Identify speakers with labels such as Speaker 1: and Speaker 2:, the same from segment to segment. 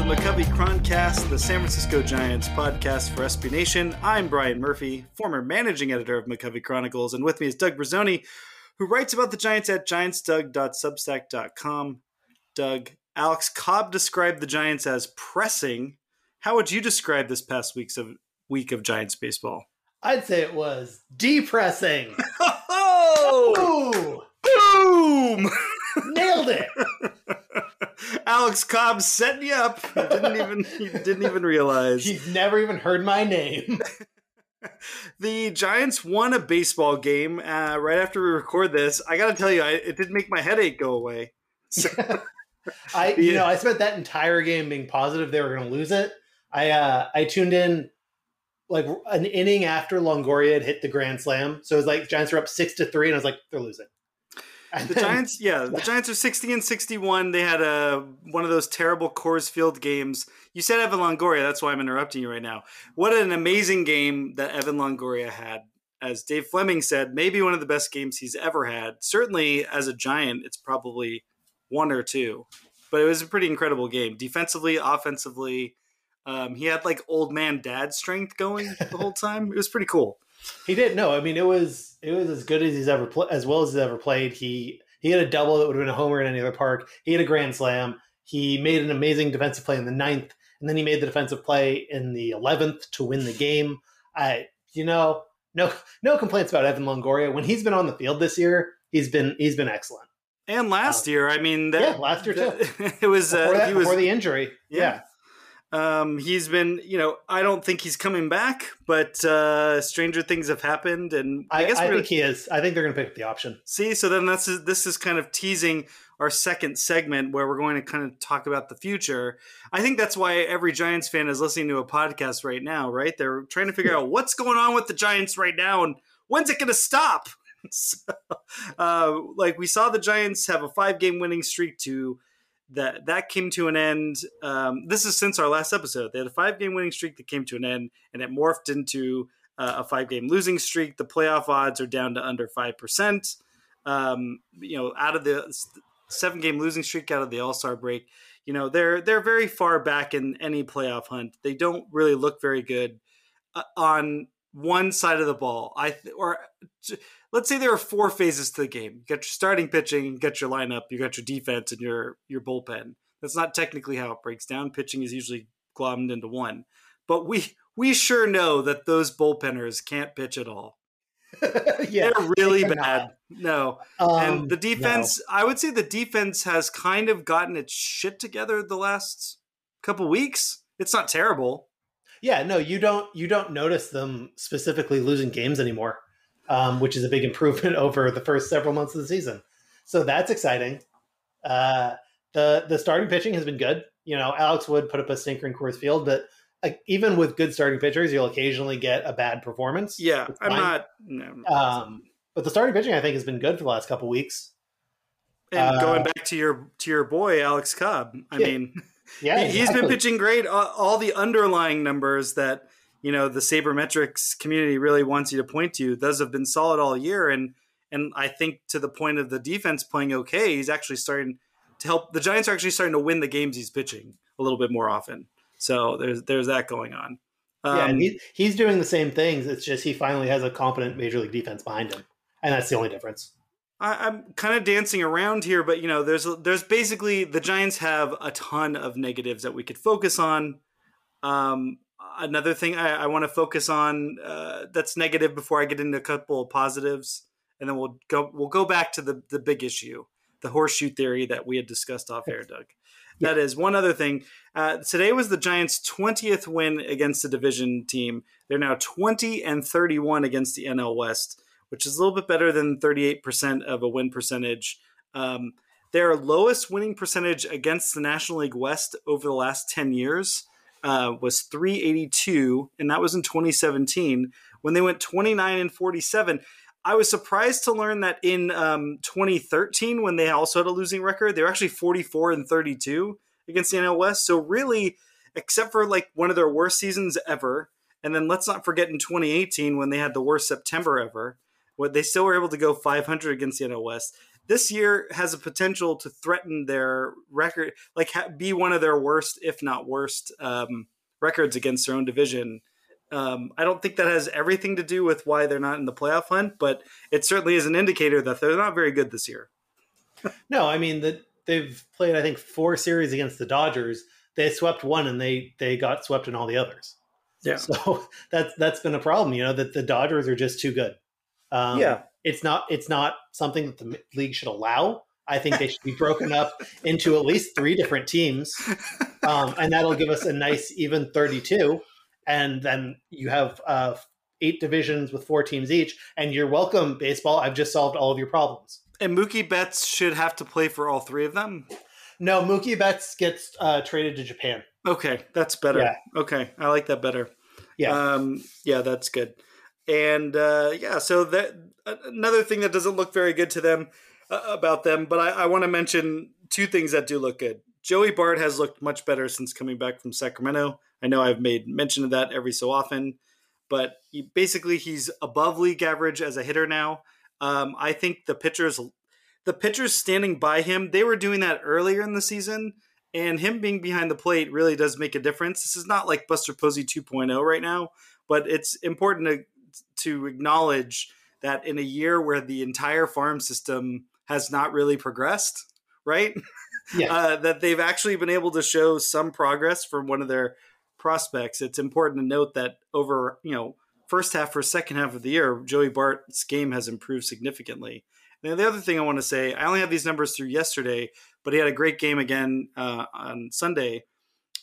Speaker 1: The McCovey Chroncast, the San Francisco Giants podcast for SB Nation. I'm Brian Murphy, former managing editor of McCovey Chronicles, and with me is Doug Bruzzone, who writes about the Giants at giantsdoug.substack.com. Doug, Alex Cobb described the Giants as pressing. How would you describe this past week's of week of Giants baseball?
Speaker 2: I'd say it was depressing.
Speaker 1: oh, boom!
Speaker 2: Nailed it.
Speaker 1: Alex Cobb setting you up. You didn't even you didn't even realize.
Speaker 2: He's never even heard my name.
Speaker 1: the Giants won a baseball game uh, right after we record this. I got to tell you, I, it did make my headache go away. So,
Speaker 2: I you know I spent that entire game being positive they were going to lose it. I uh, I tuned in like an inning after Longoria had hit the grand slam, so it was like Giants were up six to three, and I was like they're losing.
Speaker 1: And the Giants, yeah, the Giants are sixty and sixty-one. They had a one of those terrible Coors Field games. You said Evan Longoria, that's why I'm interrupting you right now. What an amazing game that Evan Longoria had. As Dave Fleming said, maybe one of the best games he's ever had. Certainly, as a Giant, it's probably one or two. But it was a pretty incredible game, defensively, offensively. Um, he had like old man dad strength going the whole time. It was pretty cool.
Speaker 2: He did no. I mean, it was it was as good as he's ever played, as well as he's ever played. He he had a double that would have been a homer in any other park. He had a grand slam. He made an amazing defensive play in the ninth, and then he made the defensive play in the eleventh to win the game. I you know no no complaints about Evan Longoria when he's been on the field this year. He's been he's been excellent.
Speaker 1: And last um, year, I mean,
Speaker 2: that, yeah, last year too.
Speaker 1: it was
Speaker 2: before,
Speaker 1: uh,
Speaker 2: that,
Speaker 1: he was
Speaker 2: before the injury. yeah. yeah.
Speaker 1: Um, he's been, you know, I don't think he's coming back, but uh, stranger things have happened, and I,
Speaker 2: I guess I think he is. I think they're going to pick up the option.
Speaker 1: See, so then that's this is kind of teasing our second segment where we're going to kind of talk about the future. I think that's why every Giants fan is listening to a podcast right now, right? They're trying to figure out what's going on with the Giants right now and when's it going to stop. so, uh, like we saw the Giants have a five game winning streak to that that came to an end. Um, this is since our last episode. They had a five game winning streak that came to an end, and it morphed into uh, a five game losing streak. The playoff odds are down to under five percent. Um, you know, out of the seven game losing streak out of the All Star break, you know they're they're very far back in any playoff hunt. They don't really look very good uh, on one side of the ball. I th- or let's say there are four phases to the game. You got your starting pitching, you got your lineup, you got your defense, and your your bullpen. That's not technically how it breaks down. Pitching is usually glommed into one, but we we sure know that those bullpenners can't pitch at all. yeah, they're really they're bad. No, um, and the defense. No. I would say the defense has kind of gotten its shit together the last couple weeks. It's not terrible.
Speaker 2: Yeah, no, you don't. You don't notice them specifically losing games anymore um, which is a big improvement over the first several months of the season. So that's exciting. Uh, the the starting pitching has been good. You know, Alex Wood put up a stinker in Coors Field, but like, even with good starting pitchers, you'll occasionally get a bad performance.
Speaker 1: Yeah, I'm not. No,
Speaker 2: um, but the starting pitching, I think, has been good for the last couple weeks.
Speaker 1: And uh, going back to your to your boy Alex Cobb, I yeah, mean, yeah, he, has been pitching great. All the underlying numbers that you know the sabermetrics community really wants you to point to those have been solid all year and and i think to the point of the defense playing okay he's actually starting to help the giants are actually starting to win the games he's pitching a little bit more often so there's there's that going on
Speaker 2: Um, yeah, and he, he's doing the same things. It's just he finally has a competent major league defense behind him, and that's the only difference.
Speaker 1: I, I'm kind of dancing around here, but you know, there's there's basically the Giants have a ton of negatives that we could focus on. Um, another thing I, I want to focus on uh, that's negative before I get into a couple of positives, and then we'll go we'll go back to the the big issue, the horseshoe theory that we had discussed off air, Doug. That is one other thing. Uh, today was the Giants' twentieth win against the division team. They're now twenty and thirty-one against the NL West, which is a little bit better than thirty-eight percent of a win percentage. Um, their lowest winning percentage against the National League West over the last ten years uh, was 382, and that was in 2017 when they went 29 and 47. I was surprised to learn that in um, 2013, when they also had a losing record, they were actually 44 and 32 against the NL West. So really, except for like one of their worst seasons ever, and then let's not forget in 2018 when they had the worst September ever, what they still were able to go 500 against the NL West. This year has a potential to threaten their record, like ha- be one of their worst, if not worst, um, records against their own division. Um, I don't think that has everything to do with why they're not in the playoff hunt, but it certainly is an indicator that they're not very good this year.
Speaker 2: No, I mean that they've played I think four series against the Dodgers. They swept one and they they got swept in all the others.
Speaker 1: Yeah.
Speaker 2: So that's that's been a problem, you know, that the Dodgers are just too good. Um,
Speaker 1: Yeah.
Speaker 2: It's not it's not something that the league should allow. I think they should be broken up into at least three different teams, um, and that'll give us a nice even thirty-two. And then you have uh, eight divisions with four teams each, and you're welcome, baseball. I've just solved all of your problems.
Speaker 1: And Mookie Betts should have to play for all three of them.
Speaker 2: No, Mookie Betts gets uh, traded to Japan.
Speaker 1: Okay, that's better.
Speaker 2: Yeah.
Speaker 1: Okay, I like that better.
Speaker 2: Yeah.
Speaker 1: Um, yeah, that's good. And uh, yeah, so that another thing that doesn't look very good to them uh, about them, but I, I want to mention two things that do look good. Joey Bart has looked much better since coming back from Sacramento. I know I've made mention of that every so often, but he, basically he's above league average as a hitter now. Um, I think the pitchers, the pitchers standing by him, they were doing that earlier in the season, and him being behind the plate really does make a difference. This is not like Buster Posey 2.0 right now, but it's important to to acknowledge that in a year where the entire farm system has not really progressed, right?
Speaker 2: Yeah.
Speaker 1: uh, that they've actually been able to show some progress from one of their prospects. It's important to note that over, you know, first half or second half of the year, Joey Bart's game has improved significantly. And the other thing I want to say, I only have these numbers through yesterday, but he had a great game again uh, on Sunday.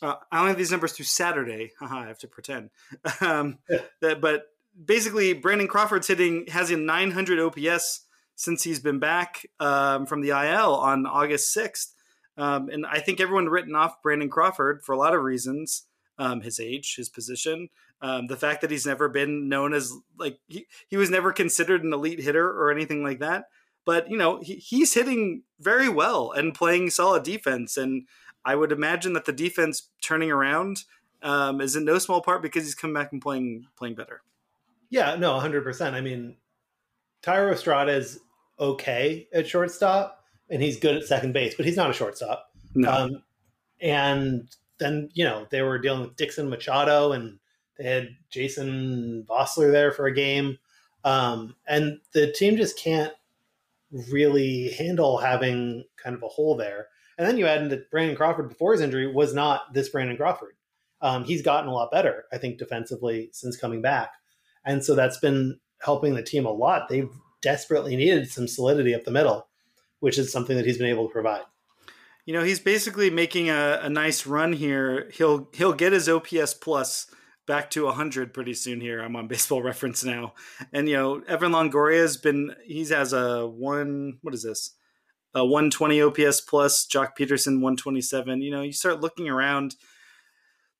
Speaker 1: Uh, I only have these numbers through Saturday. Haha, I have to pretend. Um, that, but basically, Brandon Crawford's hitting has a 900 OPS since he's been back um, from the IL on August 6th. Um, and I think everyone written off Brandon Crawford for a lot of reasons um, his age, his position, um, the fact that he's never been known as like he, he was never considered an elite hitter or anything like that. But, you know, he, he's hitting very well and playing solid defense. And I would imagine that the defense turning around um, is in no small part because he's come back and playing playing better.
Speaker 2: Yeah, no, 100%. I mean, Thairo Estrada is okay at shortstop and he's good at second base, but he's not a shortstop.
Speaker 1: No.
Speaker 2: Um, and then, you know, they were dealing with Dixon Machado and they had Jason Vosler there for a game. Um, and the team just can't really handle having kind of a hole there. And then you add in that Brandon Crawford before his injury was not this Brandon Crawford. Um, he's gotten a lot better, I think, defensively since coming back. And so that's been helping the team a lot. They've desperately needed some solidity up the middle, which is something that he's been able to provide.
Speaker 1: You know, he's basically making a, a nice run here. He'll he'll get his OPS plus back to 100 pretty soon here. I'm on baseball reference now. And, you know, Evan Longoria has been, he's has a one, what is this? A 120 OPS plus, Joc Pederson 127. You know, you start looking around.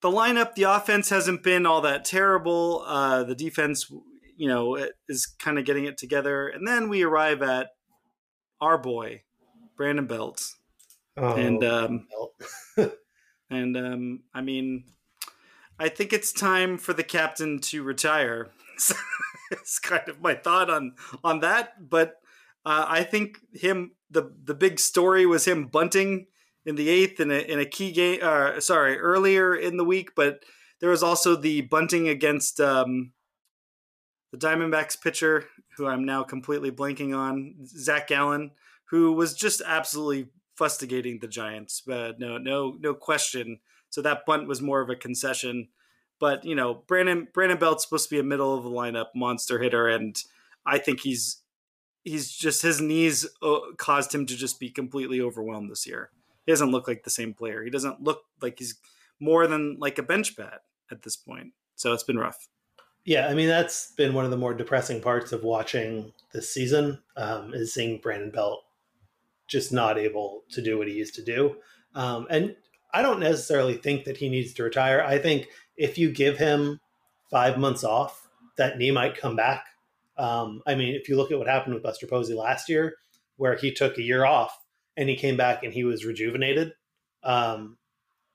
Speaker 1: The lineup, the offense hasn't been all that terrible. Uh, the defense, you know, is kind of getting it together. And then we arrive at our boy, Brandon Belt.
Speaker 2: Oh,
Speaker 1: and, um,
Speaker 2: well.
Speaker 1: and, um, I mean, I think it's time for the captain to retire. it's kind of my thought on on that, but uh, I think him the the big story was him bunting in the eighth in a in a key game. Uh, sorry, earlier in the week, but there was also the bunting against um, the Diamondbacks pitcher, who I'm now completely blanking on, Zach Allen, who was just absolutely fustigating the Giants. But no, no, no question. So that bunt was more of a concession. But you know, Brandon Brandon Belt's supposed to be a middle of the lineup monster hitter, and I think he's he's just his knees uh, caused him to just be completely overwhelmed this year. He doesn't look like the same player. He doesn't look like he's more than like a bench bat at this point. So it's been rough.
Speaker 2: Yeah, I mean that's been one of the more depressing parts of watching this season um, is seeing Brandon Belt just not able to do what he used to do. Um, and I don't necessarily think that he needs to retire. I think if you give him five months off, that knee might come back. Um, I mean, if you look at what happened with Buster Posey last year, where he took a year off and he came back and he was rejuvenated, um,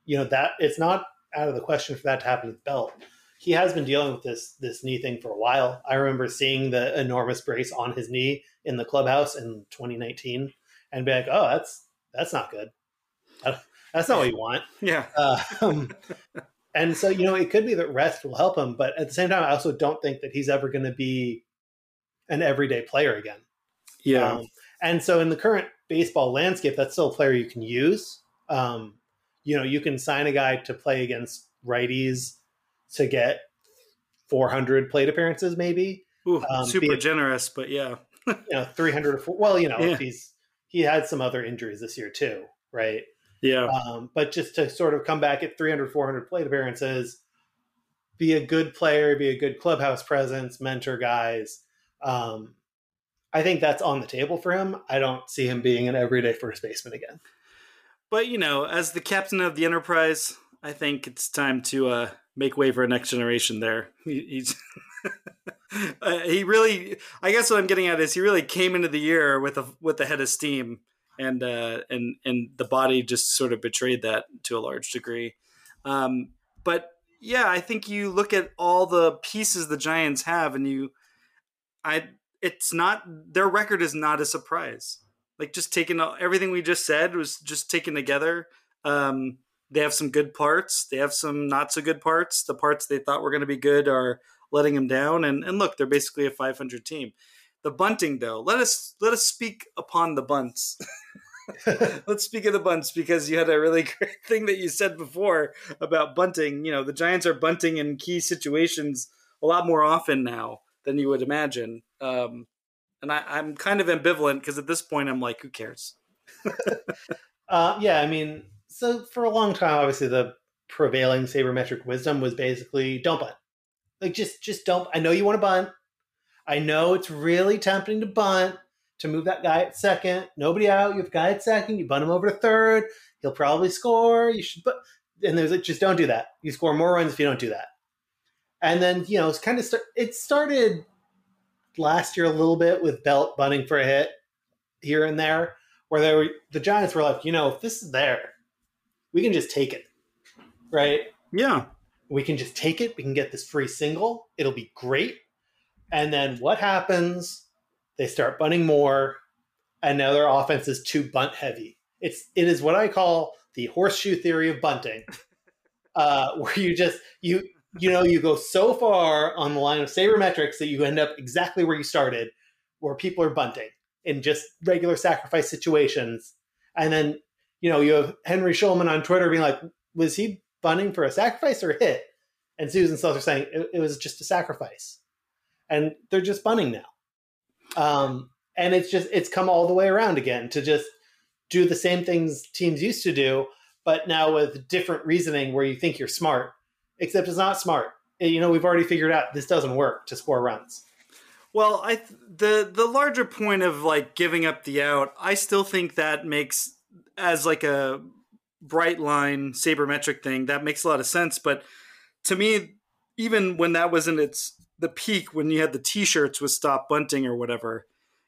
Speaker 2: you know that it's not out of the question for that to happen with Belt. He has been dealing with this this knee thing for a while. I remember seeing the enormous brace on his knee in the clubhouse in 2019, and be like, "Oh, that's that's not good. That's not what you want."
Speaker 1: Yeah.
Speaker 2: Um, and so you know, it could be that rest will help him, but at the same time, I also don't think that he's ever going to be an everyday player again.
Speaker 1: Yeah.
Speaker 2: Um, and so in the current baseball landscape, that's still a player you can use. Um, you know, you can sign a guy to play against righties to get 400 plate appearances, maybe.
Speaker 1: Ooh,
Speaker 2: Um,
Speaker 1: super
Speaker 2: it-
Speaker 1: generous, but yeah.
Speaker 2: You know, 300 or four, well, you know,
Speaker 1: Yeah.
Speaker 2: if he's he had some other injuries this year too, right?
Speaker 1: Yeah.
Speaker 2: Um, but just to sort of come back at 300, 400 plate appearances, be a good player, be a good clubhouse presence, mentor guys. Um, I think that's on the table for him. I don't see him being an everyday first baseman again.
Speaker 1: But you know, as the captain of the Enterprise, I think it's time to uh, make way for a next generation. There, he, uh, he really. I guess what I'm getting at is he really came into the year with a with a head of steam, and uh, and and the body just sort of betrayed that to a large degree. Um, but yeah, I think you look at all the pieces the Giants have, and you, I, it's not their record is not a surprise like just taking everything we just said was just taken together. Um, they have some good parts. They have some not so good parts. The parts they thought were going to be good are letting them down. And and look, they're basically a 500 team. The bunting, though, let us let us speak upon the bunts. Let's speak of the bunts because you had a really great thing that you said before about bunting. You know, the Giants are bunting in key situations a lot more often now than you would imagine. Um, and I, I'm kind of ambivalent because at this point I'm like, who cares?
Speaker 2: Uh, yeah, I mean, so for a long time, obviously the prevailing sabermetric wisdom was basically don't bunt. Like just just don't. I know you want to bunt. I know it's really tempting to bunt to move that guy at second. Nobody out. You have guy at second. You bunt him over to third. He'll probably score. You should, but and there's like just don't do that. You score more runs if you don't do that. And then you know it's kind of start. It started last year a little bit with Belt bunting for a hit here and there where they were the Giants were like, you know, if this is there, we can just take it. Right?
Speaker 1: Yeah.
Speaker 2: We can just take it. We can get this free single. It'll be great. And then what happens? They start bunting more, and now their offense is too bunt heavy. It's it is what I call the horseshoe theory of bunting, uh, where you just you you know you go so far on the line of sabermetrics that you end up exactly where you started, where people are bunting in just regular sacrifice situations, and then you know you have Henry Schulman on Twitter being like, was he bunting for a sacrifice or a hit? And Susan Slusser saying it, it was just a sacrifice, and they're just bunting now. Um, and it's just it's come all the way around again to just do the same things teams used to do, but now with different reasoning where you think you're smart, except it's not smart. You know, we've already figured out this doesn't work to score runs.
Speaker 1: Well, I th- the the larger point of like giving up the out, I still think that makes as like a bright line sabermetric thing that makes a lot of sense. But to me, even when that was in its the peak, when you had the T-shirts with "Stop Bunting" or whatever,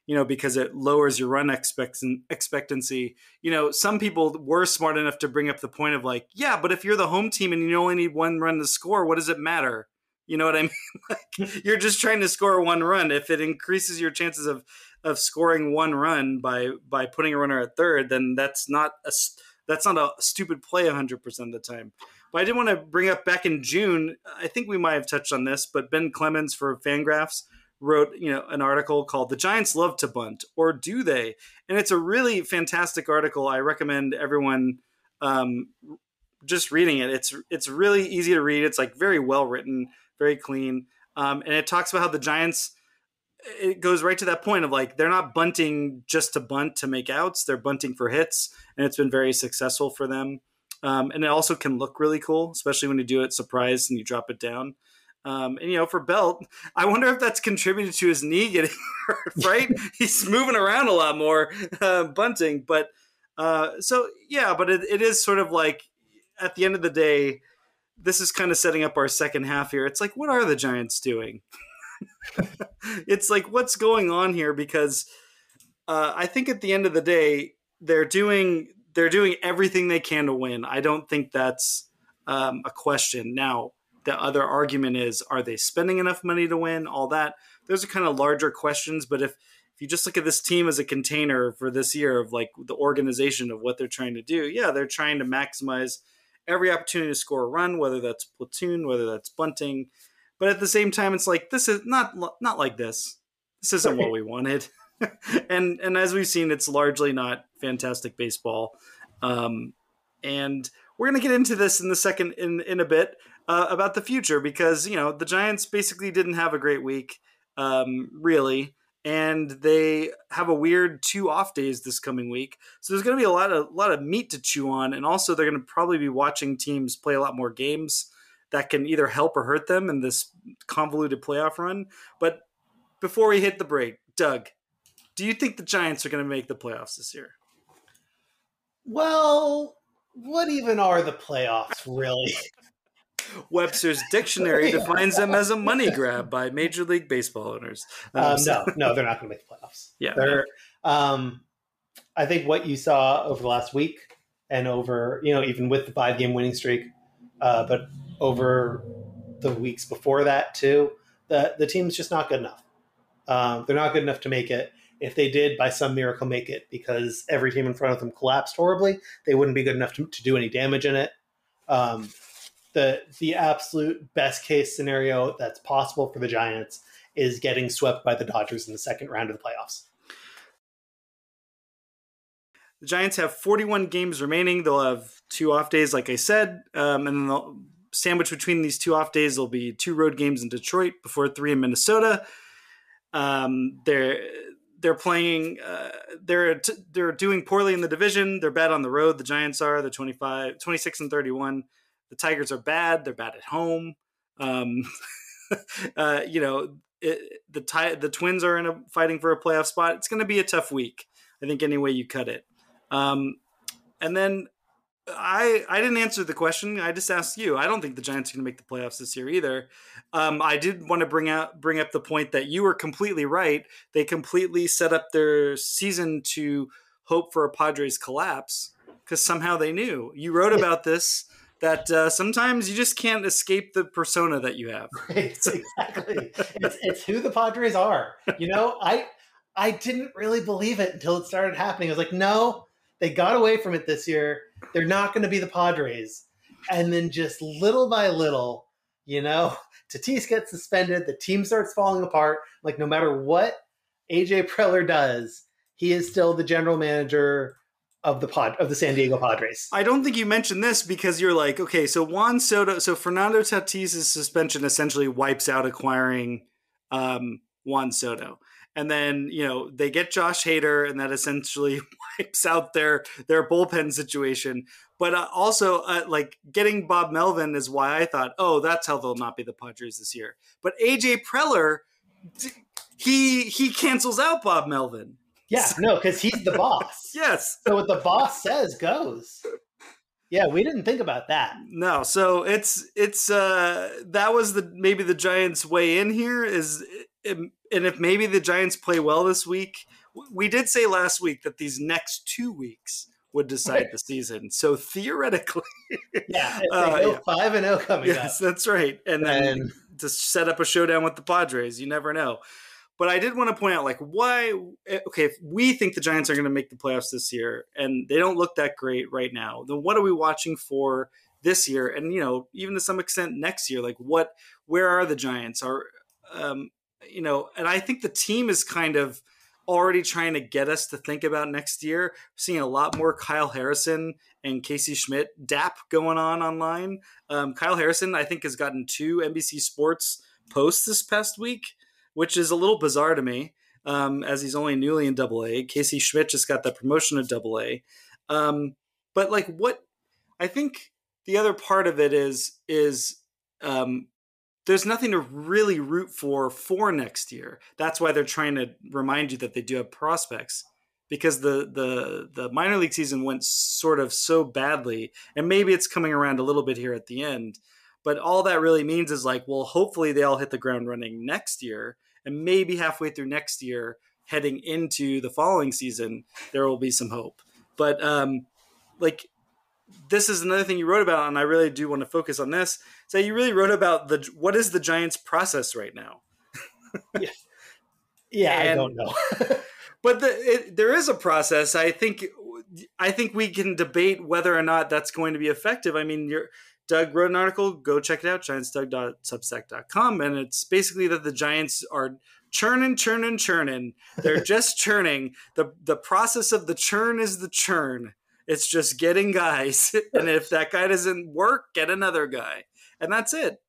Speaker 1: you know, because it lowers your run expectan- expectancy. You know, some people were smart enough to bring up the point of like, yeah, but if you're the home team and you only need one run to score, what does it matter? You know what I mean? like, you're just trying to score one run. If it increases your chances of of scoring one run by by putting a runner at third, then that's not a that's not a stupid play 100% of the time. But I did want to bring up back in June. I think we might have touched on this, but Ben Clemens for Fangraphs wrote you know an article called "The Giants Love to Bunt, or Do They?" and it's a really fantastic article. I recommend everyone um, just reading it. It's it's really easy to read. It's like very well written, very clean, um, and it talks about how the Giants. It goes right to that point of like they're not bunting just to bunt to make outs; they're bunting for hits, and it's been very successful for them. Um, and it also can look really cool, especially when you do it surprise and you drop it down. Um, and you know, for Belt, I wonder if that's contributed to his knee getting hurt. Right, he's moving around a lot more, uh, bunting. But uh, so yeah, but it, it is sort of like at the end of the day, this is kind of setting up our second half here. It's like, what are the Giants doing? it's like, what's going on here? Because uh, I think at the end of the day, they're doing they're doing everything they can to win. I don't think that's um, a question. Now, the other argument is, are they spending enough money to win? All that. Those are kind of larger questions. But if if you just look at this team as a container for this year of like the organization of what they're trying to do, yeah, they're trying to maximize every opportunity to score a run, whether that's platoon, whether that's bunting. But at the same time, it's like this is not not like this. This isn't what we wanted. and and as we've seen, it's largely not fantastic baseball. Um, and we're gonna get into this in the second in in a bit uh, about the future because you know the Giants basically didn't have a great week, um, really and they have a weird two off days this coming week. So there's going to be a lot of a lot of meat to chew on, and also they're going to probably be watching teams play a lot more games that can either help or hurt them in this convoluted playoff run. But before we hit the break, Doug, do you think the Giants are going to make the playoffs this year?
Speaker 2: Well, what even are the playoffs really?
Speaker 1: Webster's dictionary defines them as a money grab by Major League Baseball owners.
Speaker 2: Um, no, no, they're not going to make the playoffs.
Speaker 1: Yeah,
Speaker 2: they're. Um, I think what you saw over the last week and over, you know, even with the five game winning streak, uh, but over the weeks before that too, the the team's just not good enough. Um, they're not good enough to make it. If they did, by some miracle, make it because every team in front of them collapsed horribly, they wouldn't be good enough to, to do any damage in it. Um, the the absolute best case scenario that's possible for the Giants is getting swept by the Dodgers in the second round of the playoffs.
Speaker 1: The Giants have 41 games remaining. They'll have two off days, like I said, um, and they'll sandwich between these two off days. There'll be two road games in Detroit before three in Minnesota. Um, they're they're playing. Uh, they're they're doing poorly in the division. They're bad on the road. The Giants are. They're 25, 26 and 31 the Tigers are bad. They're bad at home. Um, uh, you know, it, the ti- the Twins are in a fighting for a playoff spot. It's going to be a tough week. I think any way you cut it. Um, and then I I didn't answer the question. I just asked you. I don't think the Giants are going to make the playoffs this year either. Um, I did want to bring out bring up the point that you were completely right. They completely set up their season to hope for a Padres collapse because somehow they knew. You wrote about this that uh, sometimes you just can't escape the persona that you have.
Speaker 2: Right, exactly. it's, it's who the Padres are. You know, I I didn't really believe it until it started happening. I was like, no, they got away from it this year. They're not going to be the Padres. And then just little by little, you know, Tatis gets suspended. The team starts falling apart. Like no matter what AJ Preller does, he is still the general manager of the pod of the San Diego Padres.
Speaker 1: I don't think you mentioned this because you're like, okay, so Juan Soto, so Fernando Tatis's suspension essentially wipes out acquiring um, Juan Soto, and then you know they get Josh Hader, and that essentially wipes out their their bullpen situation. But uh, also, uh, like getting Bob Melvin is why I thought, oh, that's how they'll not be the Padres this year. But AJ Preller, he he cancels out Bob Melvin.
Speaker 2: Yeah, no, because he's the boss.
Speaker 1: yes.
Speaker 2: So what the boss says goes. Yeah, we didn't think about that.
Speaker 1: No, so it's it's uh that was the maybe the Giants' way in here is, and if maybe the Giants play well this week, we did say last week that these next two weeks would decide right. the season. So theoretically,
Speaker 2: yeah, uh, yeah. five and zero oh coming
Speaker 1: yes, up. that's right. And then and... to set up a showdown with the Padres, you never know. But I did want to point out, like, why? Eh, okay, if we think the Giants are going to make the playoffs this year, and they don't look that great right now, then what are we watching for this year, and you know, even to some extent next year. Like, what, where are the Giants? Are, um, you know, and I think the team is kind of already trying to get us to think about next year. seeing a lot more Kyle Harrison and Casey Schmitt dap going on online. Um, Kyle Harrison, I think, has gotten two NBC Sports posts this past week, which is a little bizarre to me, um, as he's only newly in Double A. Casey Schmitt just got that promotion to Double A. Um, but like, what I think the other part of it is is um, there's nothing to really root for for next year. That's why they're trying to remind you that they do have prospects because the the the minor league season went sort of so badly and maybe it's coming around a little bit here at the end but all that really means is like well hopefully they all hit the ground running next year and maybe halfway through next year heading into the following season there will be some hope but um like this is another thing you wrote about, and I really do want to focus on this. So you really wrote about the what is the Giants' process right now?
Speaker 2: yeah, yeah and, I don't know.
Speaker 1: but the, it, there is a process. I think I think we can debate whether or not that's going to be effective. I mean, Doug wrote an article. Go check it out, giantsdoug.substack.com, and it's basically that the Giants are churning, churning, churning. They're just churning. the The process of the churn is the churn it's just getting guys. and if that guy doesn't work, get another guy. And that's it.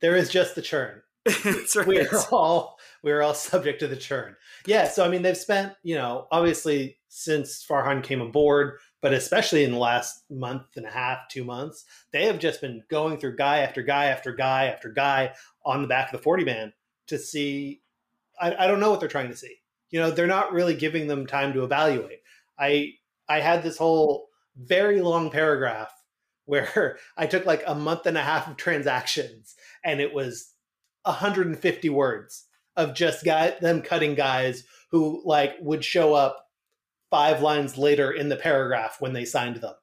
Speaker 2: There is just the churn. right. We're all we're all subject to the churn. Yeah, so I mean they've spent, you know, obviously since Farhan came aboard, but especially in the last month and a half, two months, they have just been going through guy after guy after guy after guy on the back of the 40 man to see I, I don't know what they're trying to see. You know, they're not really giving them time to evaluate. I I had this whole very long paragraph where I took like a month and a half of transactions and it was 150 words of just guy, them cutting guys who like would show up five lines later in the paragraph when they signed them.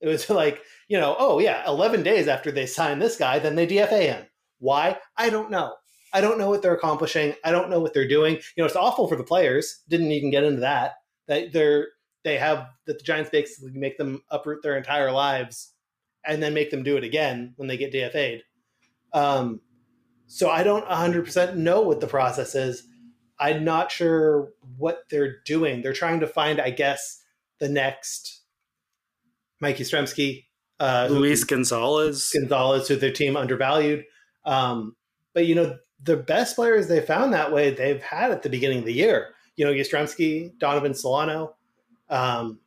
Speaker 2: It was like, you know, oh yeah, 11 days after they signed this guy, then they DFA him. Why? I don't know. I don't know what they're accomplishing. I don't know what they're doing. You know, it's awful for the players. Didn't even get into that. That they're they have that the Giants basically make them uproot their entire lives and then make them do it again when they get DFA'd. Um, so I don't 100% know what the process is. I'm not sure what they're doing. They're trying to find, I guess, the next Mikey Yastrzemski,
Speaker 1: uh, Luis who, Gonzalez,
Speaker 2: Gonzalez, who their team undervalued. Um, but you know, the best players they found that way they've had at the beginning of the year. You know, Yastrzemski, Donovan Solano, um,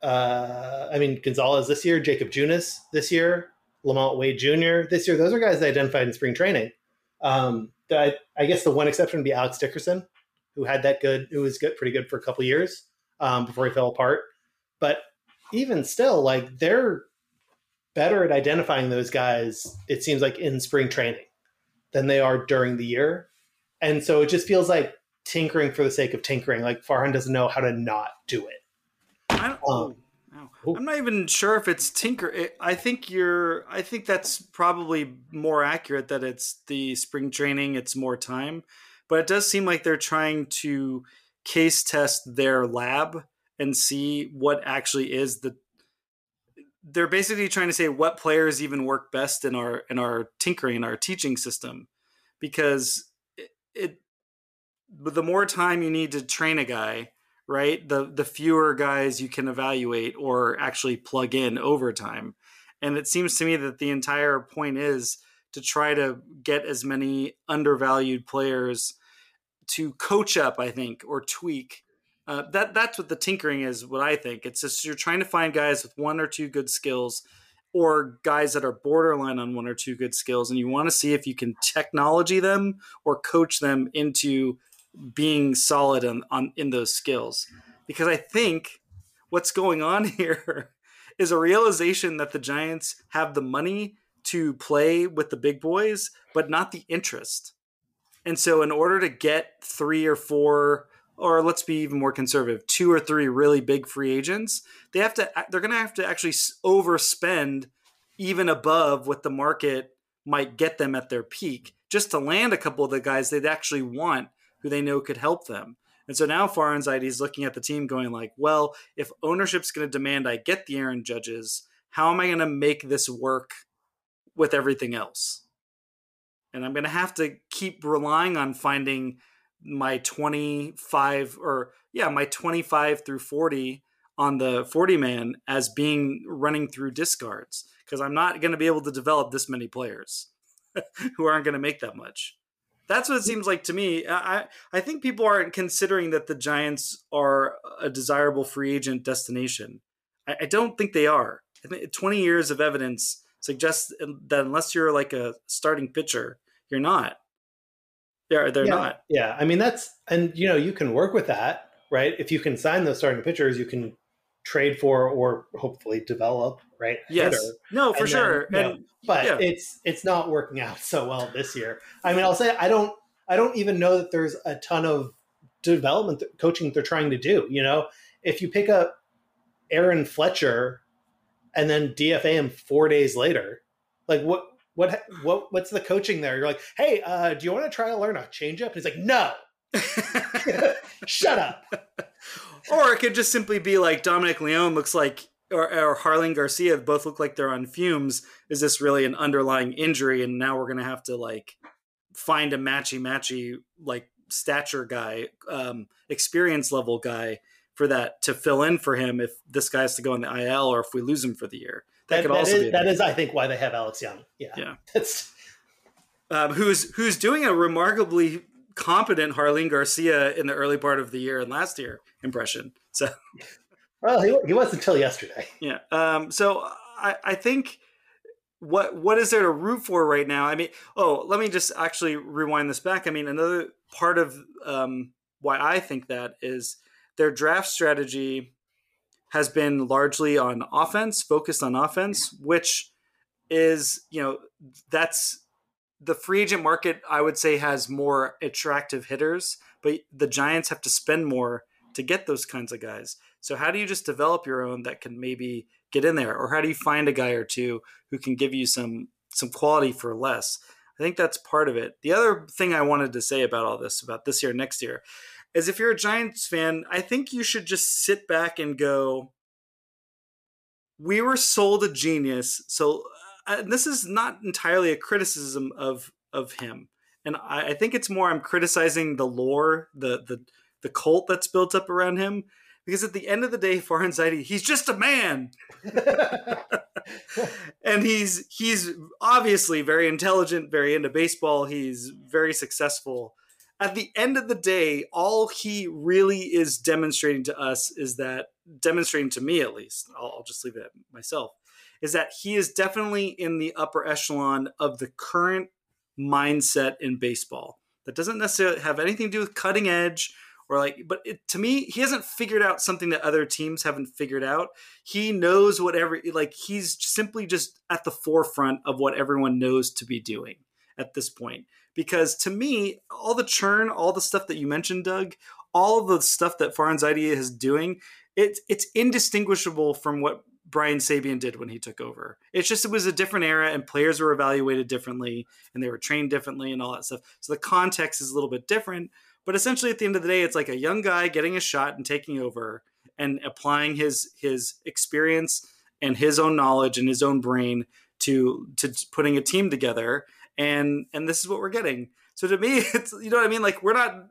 Speaker 2: uh, I mean, Gonzalez this year, Jakob Junis this year, LaMonte Wade Jr. this year. Those are guys they identified in spring training. Um, I, I, guess the one exception would be Alex Dickerson, who had that good, who was good, pretty good for a couple years um, before he fell apart. But even still, like they're better at identifying those guys. It seems like in spring training than they are during the year, and so it just feels like tinkering for the sake of tinkering. Like Farhan doesn't know how to not do it.
Speaker 1: I don't, um, I'm not even sure if it's tinker. I think you're. I think that's probably more accurate. That it's the spring training. It's more time, but it does seem like they're trying to case test their lab and see what actually is the. They're basically trying to say what players even work best in our in our tinkering, our teaching system, because it, it the more time you need to train a guy, right? The the fewer guys you can evaluate or actually plug in over time. And it seems to me that the entire point is to try to get as many undervalued players to coach up, I think, or tweak. Uh, that that's what the tinkering is. What I think it's just you're trying to find guys with one or two good skills, or guys that are borderline on one or two good skills, and you want to see if you can technology them or coach them into being solid on, on in those skills because I think what's going on here is a realization that the Giants have the money to play with the big boys, but not the interest. And so, in order to get three or four, or let's be even more conservative, two or three really big free agents, they have to. They're going to have to actually overspend even above what the market might get them at their peak, just to land a couple of the guys they'd actually want who they know could help them. And so now Farhan Zaidi is looking at the team going like, well, if ownership's going to demand I get the Aaron Judges, how am I going to make this work with everything else? And I'm going to have to keep relying on finding my 25 or yeah, my 25 through 40 on the 40 man as being running through discards because I'm not going to be able to develop this many players who aren't going to make that much. That's what it seems like to me. I I think people aren't considering that the Giants are a desirable free agent destination. I, I don't think they are. I think 20 years of evidence suggests that unless you're like a starting pitcher, you're not. They're they're
Speaker 2: yeah,
Speaker 1: not.
Speaker 2: Yeah, I mean that's and you know you can work with that, right? If you can sign those starting pitchers, you can trade for or hopefully develop, right?
Speaker 1: Yes.
Speaker 2: Hitter.
Speaker 1: No, for
Speaker 2: And then,
Speaker 1: sure.
Speaker 2: you know, but
Speaker 1: yeah.
Speaker 2: it's it's not working out so well this year. I mean, I'll say I don't I don't even know that there's a ton of development coaching that they're trying to do. You know, if you pick up Aaron Fletcher and then DFA him four days later, like what what what what's the coaching there? You're like, hey, uh, do you want to try to learn a changeup? And he's like, no, shut up.
Speaker 1: or it could just simply be like Dominic Leone looks like, or, or Jarlin Garcia both look like they're on fumes. Is this really an underlying injury? And now we're gonna have to like find a matchy matchy like stature guy, um, experience level guy for that to fill in for him if this guy has to go in the IL or if we lose him for the year. That,
Speaker 2: That,
Speaker 1: could
Speaker 2: that
Speaker 1: also
Speaker 2: is,
Speaker 1: be
Speaker 2: that is, I think, why they have Alex Young. Yeah,
Speaker 1: Yeah.
Speaker 2: That's
Speaker 1: um, who's who's doing a remarkably competent Jarlin Garcia in the early part of the year and last year impression. So
Speaker 2: well, he, he was until yesterday.
Speaker 1: yeah. Um, so I, I think what what is there to root for right now? I mean, oh, let me just actually rewind this back. I mean, another part of um, why I think that is their draft strategy has been largely on offense, focused on offense, which is you know that's the free agent market. I would say has more attractive hitters, but the Giants have to spend more to get those kinds of guys. So how do you just develop your own that can maybe get in there, or how do you find a guy or two who can give you some some quality for less? I think that's part of it. The other thing I wanted to say about all this, about this year, next year, is if you're a Giants fan, I think you should just sit back and go, we were sold a genius. So uh, this is not entirely a criticism of of him, and I, I think it's more I'm criticizing the lore, the the the cult that's built up around him. Because at the end of the day, Farhan Zaidi, he's just a man, and he's he's obviously very intelligent, very into baseball. He's very successful. At the end of the day, all he really is demonstrating to us is that demonstrating to me at least. I'll, I'll just leave it at myself. Is that he is definitely in the upper echelon of the current mindset in baseball. That doesn't necessarily have anything to do with cutting edge or like but it, to me he hasn't figured out something that other teams haven't figured out he knows whatever like he's simply just at the forefront of what everyone knows to be doing at this point because to me all the churn all the stuff that you mentioned doug all the stuff that Farhan Zaidi is doing it's it's indistinguishable from what Brian Sabean did when he took over. It's just it was a different era and players were evaluated differently and they were trained differently and all that stuff. So the context is a little bit different, but essentially at the end of the day it's like a young guy getting a shot and taking over and applying his his experience and his own knowledge and his own brain to to putting a team together and and this is what we're getting. So to me it's you know what I mean like we're not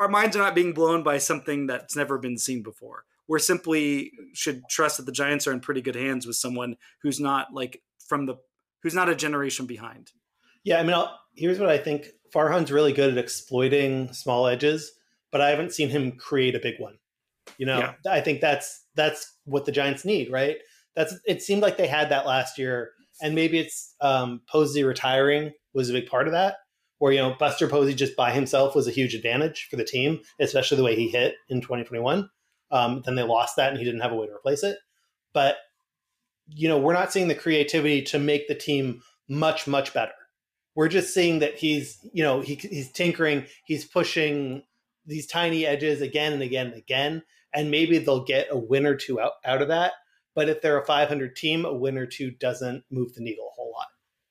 Speaker 1: our minds are not being blown by something that's never been seen before we're simply should trust that the Giants are in pretty good hands with someone who's not like from the who's not a generation behind.
Speaker 2: Yeah, I mean, I'll, here's what I think. Farhan's really good at exploiting small edges, but I haven't seen him create a big one. You know,
Speaker 1: Yeah.
Speaker 2: I think that's that's what the Giants need, right? That's it seemed like they had that last year, and maybe it's um, Posey retiring was a big part of that. Where you know Buster Posey just by himself was a huge advantage for the team, especially the way he hit in 2021. Um, then they lost that, and he didn't have a way to replace it. But you know, we're not seeing the creativity to make the team much much better. We're just seeing that he's you know he, he's tinkering, he's pushing these tiny edges again and again and again, and maybe they'll get a win or two out, out of that. But if they're a 500 team, a win or two doesn't move the needle a whole lot.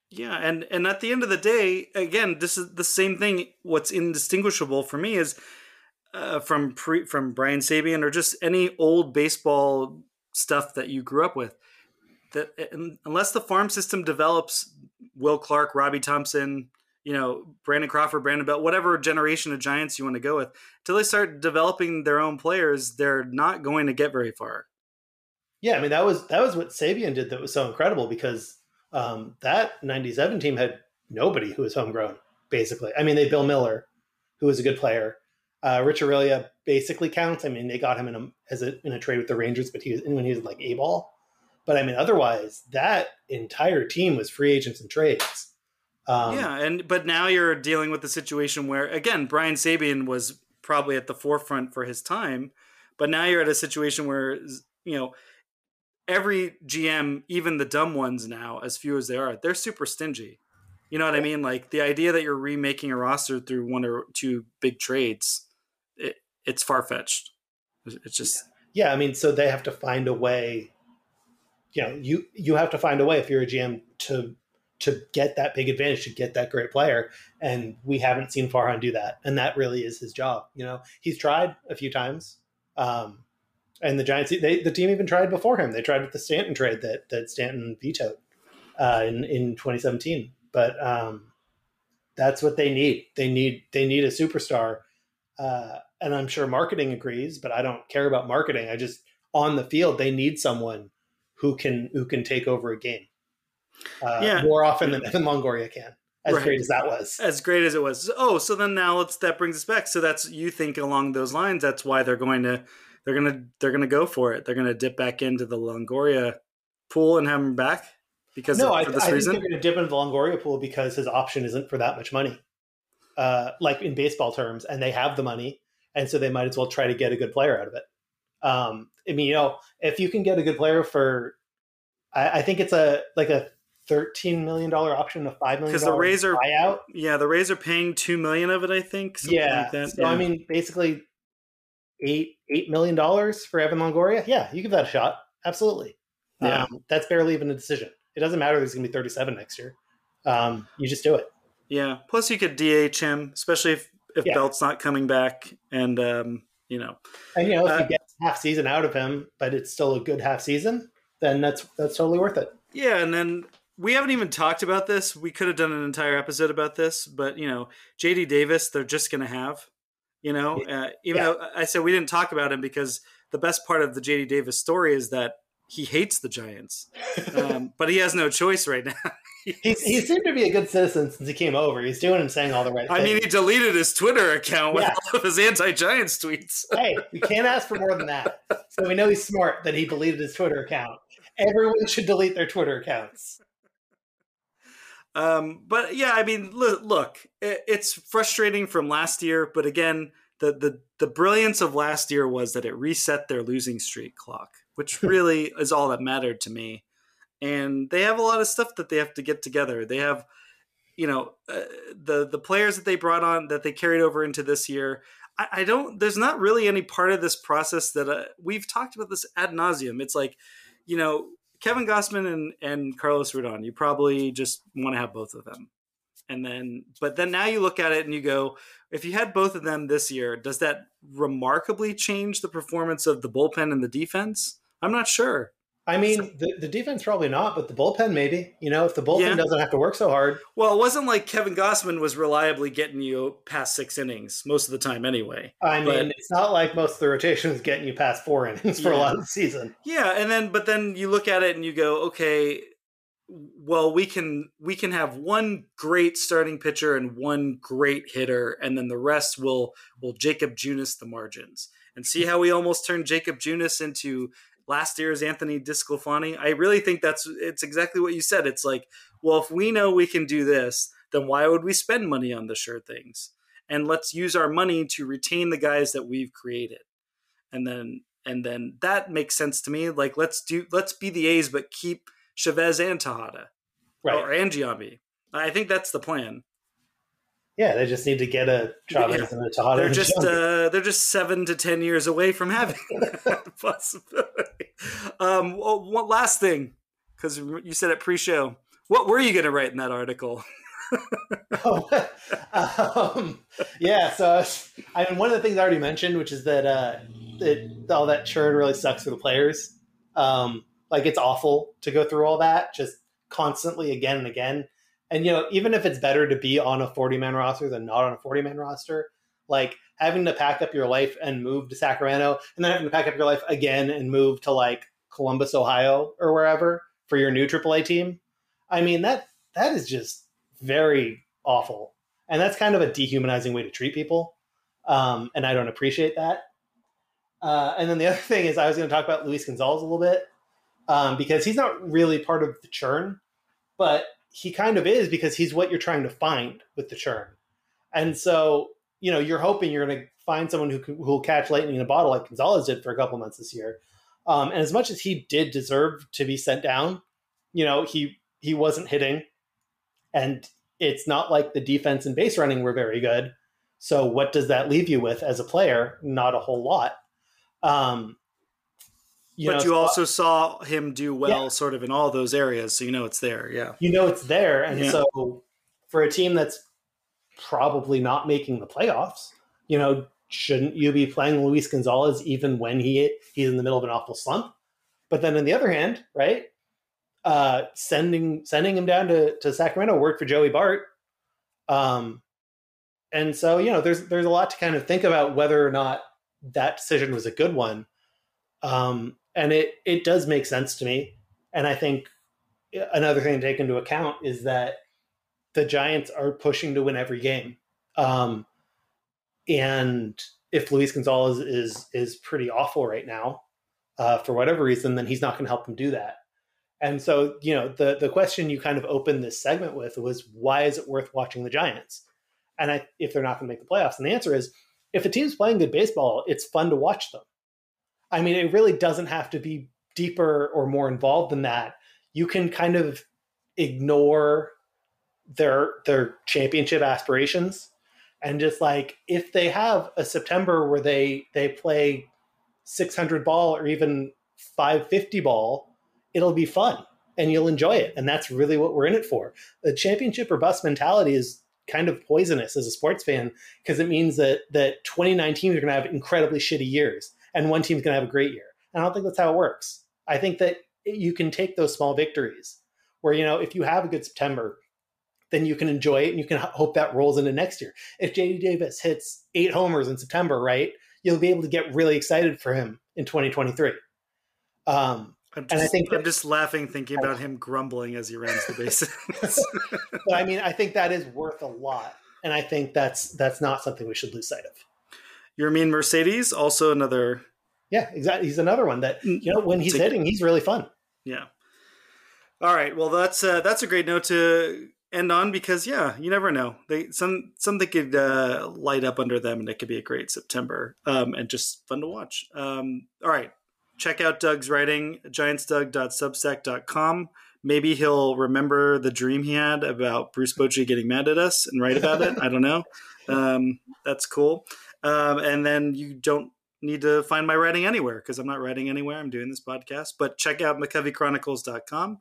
Speaker 1: Yeah, and and at the end of the day, again, this is the same thing. What's indistinguishable for me is uh, from pre, from Brian Sabean or just any old baseball stuff that you grew up with. that unless the farm system develops Will Clark, Robby Thompson, you know, Brandon Crawford, Brandon Belt, whatever generation of Giants you want to go with, until they start developing their own players, they're not going to get very far.
Speaker 2: Yeah, I mean that was that was what Sabean did that was so incredible because um, that '97 team had nobody who was homegrown. Basically, I mean they Bill Mueller, who was a good player. Uh, Rich Aurilia basically counts. I mean they got him in a as a in a trade with the Rangers, but he was when he was like a ball. But I mean otherwise that entire team was free agents and trades.
Speaker 1: Um, yeah, and but now you're dealing with the situation where again Brian Sabean was probably at the forefront for his time, but now you're at a situation where you know every GM, even the dumb ones now, as few as they are, they're super stingy. You know what I mean? Like the idea that you're remaking a roster through one or two big trades, it, it's far fetched. It's just
Speaker 2: yeah. I mean, so they have to find a way. You know, you you have to find a way if you're a GM to to get that big advantage, to get that great player, and we haven't seen Farhan do that, and that really is his job. You know, he's tried a few times. Um, and the Giants, they, the team even tried before him. They tried with the Stanton trade that that Stanton vetoed uh, in in 2017. But um, that's what they need. They need they need a superstar, uh, and I'm sure marketing agrees. But I don't care about marketing. I just on the field they need someone who can who can take over a game. Uh, yeah. more often than Evan Longoria can. As right. great as that was,
Speaker 1: as great as it was. Oh, so then now let's that brings us back. So that's you think along those lines. That's why they're going to they're gonna they're gonna go for it. They're gonna dip back into the Longoria pool and have him back because
Speaker 2: no,
Speaker 1: of,
Speaker 2: I, for this I reason. think they're gonna dip into the Longoria pool because his option isn't for that much money, uh, like in baseball terms, and they have the money, and so they might as well try to get a good player out of it. Um, I mean, you know, if you can get a good player for, I, I think it's a like a thirteen million dollar option, a five million because the Rays are buyout.
Speaker 1: Yeah, the Rays are paying two million of it. I think.
Speaker 2: Yeah.
Speaker 1: Like
Speaker 2: so yeah. I mean, basically, eight eight million dollars for Evan Longoria, yeah, you give that a shot. Absolutely. Yeah. Um, that's barely even a decision. It doesn't matter he's going to be 37 next year. Um, you just do it.
Speaker 1: Yeah. Plus, you could DH him, especially if if yeah. Belt's not coming back, and um, you know,
Speaker 2: and you know, if uh, you get half season out of him, but it's still a good half season, then that's that's totally worth it.
Speaker 1: Yeah, and then we haven't even talked about this. We could have done an entire episode about this, but you know, JD Davis, they're just going to have. You know, uh, even yeah. though I said we didn't talk about him because the best part of the JD Davis story is that he hates the Giants, um, but he has no choice right now.
Speaker 2: he, he seemed to be a good citizen since he came over. He's doing and saying all the right. Things.
Speaker 1: I
Speaker 2: things.
Speaker 1: mean, he deleted his Twitter account with yeah. all of his anti-Giants tweets.
Speaker 2: hey, we can't ask for more than that. So we know he's smart that he deleted his Twitter account. Everyone should delete their Twitter accounts.
Speaker 1: Um, but yeah, I mean, look, look, it's frustrating from last year, but again, the the the brilliance of last year was that it reset their losing streak clock, which really is all that mattered to me. And they have a lot of stuff that they have to get together. They have, you know, uh, the the players that they brought on that they carried over into this year. I, I don't. There's not really any part of this process that uh, we've talked about this ad nauseum. It's like, you know, Kevin Gausman and, and Carlos Rodon, you probably just want to have both of them. And then, but then now you look at it and you go, if you had both of them this year, does that remarkably change the performance of the bullpen and the defense? I'm not sure.
Speaker 2: I mean, the, the defense probably not, but the bullpen maybe. You know, if the bullpen yeah. doesn't have to work so hard.
Speaker 1: Well, it wasn't like Kevin Gausman was reliably getting you past six innings most of the time anyway.
Speaker 2: I mean, it's not like most of the rotation is getting you past four innings for yeah. a lot of the season.
Speaker 1: Yeah, and then but then you look at it and you go, okay, well, we can we can have one great starting pitcher and one great hitter, and then the rest will will Jakob Junis the margins. And see how we almost turned Jakob Junis into last year's Anthony DeSclafani. I really think that's it's exactly what you said. It's like, well, if we know we can do this, then why would we spend money on the sure things? And let's use our money to retain the guys that we've created. And then and then that makes sense to me. Like let's do let's be the A's but keep Chavez and Tejada. Right. Or and Giambi. I think that's the plan.
Speaker 2: Yeah, they just need to get a Chavez yeah. and a Tejada.
Speaker 1: They're just uh, they're just seven to ten years away from having that possibility. Um, well, one last thing, because you said at pre-show. What were you going to write in that article?
Speaker 2: oh, um, yeah, so I mean, one of the things I already mentioned, which is that uh, it, all that churn really sucks for the players. Um, Like it's awful to go through all that just constantly again and again. And you know, even if it's better to be on a 40 man roster than not on a 40 man roster, like having to pack up your life and move to Sacramento and then having to pack up your life again and move to like Columbus, Ohio or wherever for your new AAA team. I mean, that that is just very awful. And that's kind of a dehumanizing way to treat people. Um, and I don't appreciate that. Uh, and then the other thing is, I was going to talk about Luis Gonzalez a little bit um, because he's not really part of the churn, but he kind of is because he's what you're trying to find with the churn. And so, you know, you're hoping you're going to find someone who who will catch lightning in a bottle like Gonzalez did for a couple months this year. Um, and as much as he did deserve to be sent down, you know, he he wasn't hitting, and it's not like the defense and base running were very good. So what does that leave you with as a player? Not a whole lot. Um,
Speaker 1: you but know, you also saw him do well, yeah. sort of in all those areas, so you know it's there. Yeah,
Speaker 2: you know it's there, and yeah. so for a team that's probably not making the playoffs, you know, shouldn't you be playing Luis Gonzalez even when he he's in the middle of an awful slump? But then on the other hand, right, uh, sending sending him down to, to Sacramento worked for Joey Bart. Um, and so you know, there's there's a lot to kind of think about whether or not that decision was a good one. Um, and it it does make sense to me. And I think another thing to take into account is that the Giants are pushing to win every game. Um, and if Luis Gonzalez is is pretty awful right now, uh, for whatever reason, then he's not going to help them do that. And so, you know, the the question you kind of opened this segment with was why is it worth watching the Giants? And I, if they're not going to make the playoffs, and the answer is if a team's playing good baseball, it's fun to watch them. I mean, it really doesn't have to be deeper or more involved than that. You can kind of ignore their their championship aspirations and just like if they have a September where they they play 600 ball or even 550 ball, it'll be fun and you'll enjoy it. And that's really what we're in it for. The championship or bust mentality is kind of poisonous as a sports fan because it means that that 29 teams are going to have incredibly shitty years and one team's going to have a great year. And I don't think that's how it works. I think that you can take those small victories where, you know, if you have a good September, then you can enjoy it and you can hope that rolls into next year. If JD Davis hits eight homers in September, right, you'll be able to get really excited for him in 2023. Um,
Speaker 1: I'm just, and I think that, I'm just laughing thinking about him grumbling as he runs the bases.
Speaker 2: but I mean, I think that is worth a lot, and I think that's that's not something we should lose sight of.
Speaker 1: Yermin Mercedes, also another.
Speaker 2: Yeah, exactly. He's another one that mm, you know when he's hitting, he's really fun.
Speaker 1: Yeah. All right. Well, that's uh, that's a great note to end on because yeah, you never know. They some something could uh, light up under them, and it could be a great September um, and just fun to watch. Um, all right, check out Doug's writing, giantsdoug.substack.com. Maybe he'll remember the dream he had about Bruce Bochy getting mad at us and write about it. I don't know. Um, that's cool. Um, and then you don't need to find my writing anywhere because I'm not writing anywhere. I'm doing this podcast. But check out McCoveyChronicles.com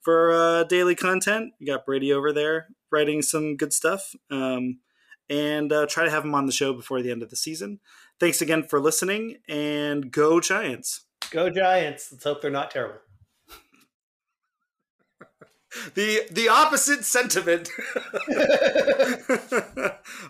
Speaker 1: for uh, daily content. You got Brady over there writing some good stuff. Um, and uh, try to have him on the show before the end of the season. Thanks again for listening and go Giants.
Speaker 2: Go Giants. Let's hope they're not terrible.
Speaker 1: the the opposite sentiment.